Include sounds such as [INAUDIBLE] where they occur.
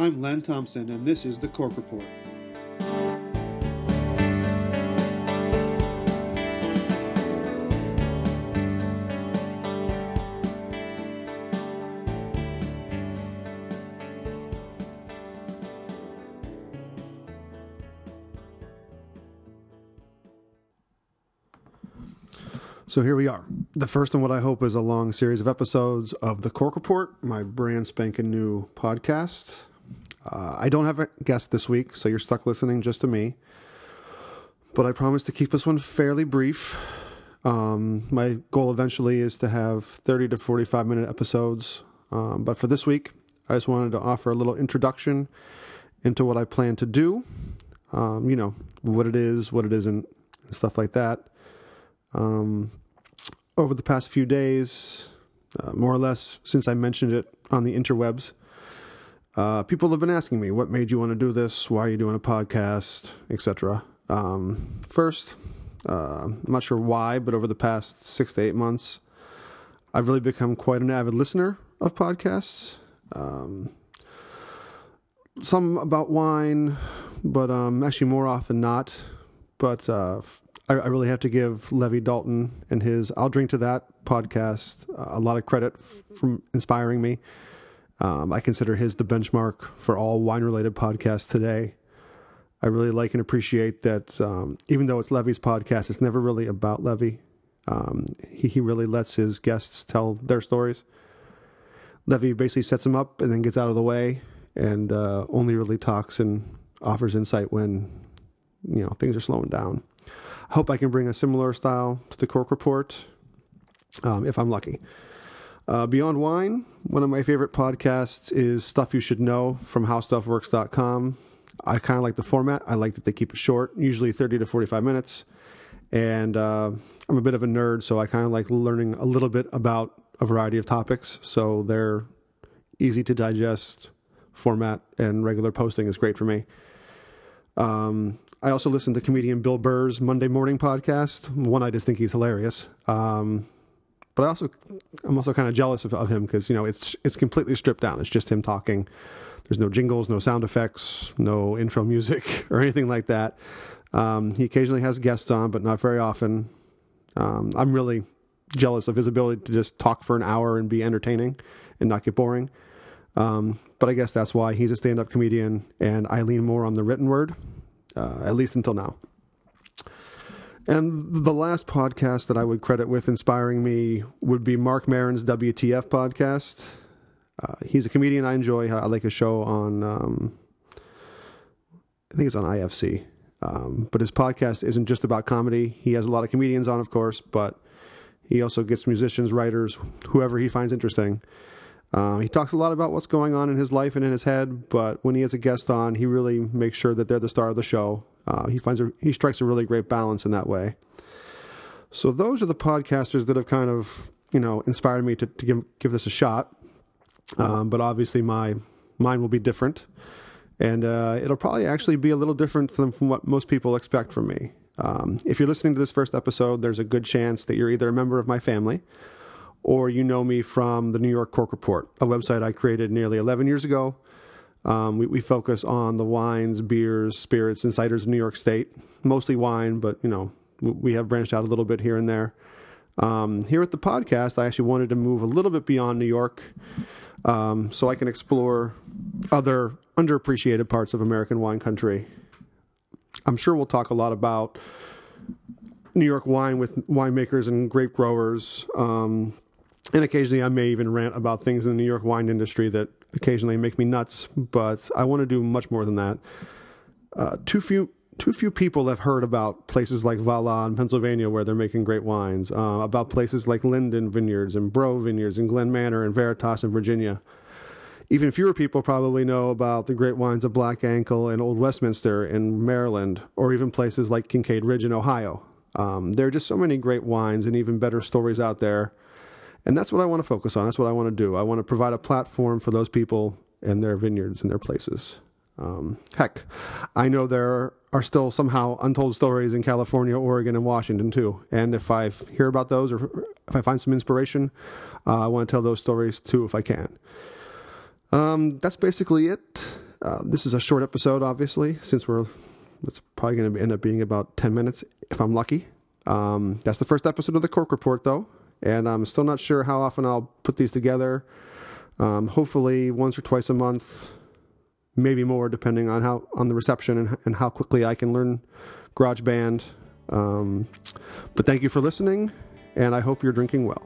I'm Lenn Thompson, and this is the Cork Report. So here we are. The first in what I hope is a long series of episodes of the Cork Report, my brand spanking new podcast. Uh, I don't have a guest this week, so you're stuck listening just to me. But I promise to keep this one fairly brief. Um, my goal eventually is to have 30 to 45 minute episodes. Um, but for this week, I just wanted to offer a little introduction into what I plan to do. Um, you know, what it is, what it isn't, and stuff like that. Um, over the past few days, uh, more or less since I mentioned it on the interwebs, uh, people have been asking me, "What made you want to do this? Why are you doing a podcast, etc." Um, first, uh, I'm not sure why, but over the past six to eight months, I've really become quite an avid listener of podcasts. Um, some about wine, but um, actually more often not. But uh, I, I really have to give Levi Dalton and his "I'll Drink to That" podcast uh, a lot of credit f- from inspiring me. Um, I consider his the benchmark for all wine related podcasts today. I really like and appreciate that um, even though it's Levi's podcast, it's never really about Levi. Um, he, he really lets his guests tell their stories. Levi basically sets them up and then gets out of the way and uh, only really talks and offers insight when you know things are slowing down. I hope I can bring a similar style to the Cork Report um, if I'm lucky. Uh, Beyond Wine, one of my favorite podcasts is Stuff You Should Know from HowStuffWorks.com. I kind of like the format. I like that they keep it short, usually 30 to 45 minutes. And uh, I'm a bit of a nerd, so I kind of like learning a little bit about a variety of topics. So their easy to digest format, and regular posting is great for me. Um, I also listen to comedian Bill Burr's Monday Morning podcast. One, I just think he's hilarious. Um, but I also, I'm also kind of jealous of, of him because you know it's it's completely stripped down. It's just him talking. There's no jingles, no sound effects, no intro music [LAUGHS] or anything like that. Um, he occasionally has guests on, but not very often. Um, I'm really jealous of his ability to just talk for an hour and be entertaining and not get boring. Um, but I guess that's why he's a stand up comedian and I lean more on the written word, uh, at least until now. And the last podcast that I would credit with inspiring me would be Marc Maron's WTF podcast. Uh, he's a comedian I enjoy. I like his show on, um, I think it's on IFC. Um, but his podcast isn't just about comedy. He has a lot of comedians on, of course, but he also gets musicians, writers, whoever he finds interesting. Um, he talks a lot about what's going on in his life and in his head, but when he has a guest on, he really makes sure that they're the star of the show. Uh, he finds a, he strikes a really great balance in that way. So those are the podcasters that have kind of you know inspired me to, to give give this a shot. Um, but obviously, my mine will be different, and uh, it'll probably actually be a little different from, from what most people expect from me. Um, if you're listening to this first episode, there's a good chance that you're either a member of my family or you know me from the New York Cork Report, a website I created nearly 11 years ago. Um, we, we, focus on the wines, beers, spirits, and ciders of New York State, mostly wine, but you know we have branched out a little bit here and there. Um, here at the podcast, I actually wanted to move a little bit beyond New York, um, so I can explore other underappreciated parts of American wine country. I'm sure we'll talk a lot about New York wine with winemakers and grape growers. Um, and occasionally I may even rant about things in the New York wine industry that occasionally make me nuts, but I want to do much more than that. Uh, too few too few people have heard about places like Va La in Pennsylvania where they're making great wines, uh, about places like Linden Vineyards and Breaux Vineyards and Glen Manor and Veritas in Virginia. Even fewer people probably know about the great wines of Black Ankle and Old Westminster in Maryland, or even places like Kinkead Ridge in Ohio. Um, there are just so many great wines and even better stories out there and that's what I want to focus on. That's what I want to do. I want to provide a platform for those people and their vineyards and their places. Um, heck, I know there are still somehow untold stories in California, Oregon, and Washington too. And if I hear about those or if I find some inspiration, uh, I want to tell those stories too if I can. Um, that's basically it. Uh, this is a short episode, obviously, since we're it's probably going to end up being about 10 minutes if I'm lucky. Um, that's the first episode of the Cork Report, though, and I'm still not sure how often I'll put these together. Um, hopefully, once or twice a month, maybe more, depending on how on the reception and, and how quickly I can learn GarageBand. Um, but thank you for listening, and I hope you're drinking well.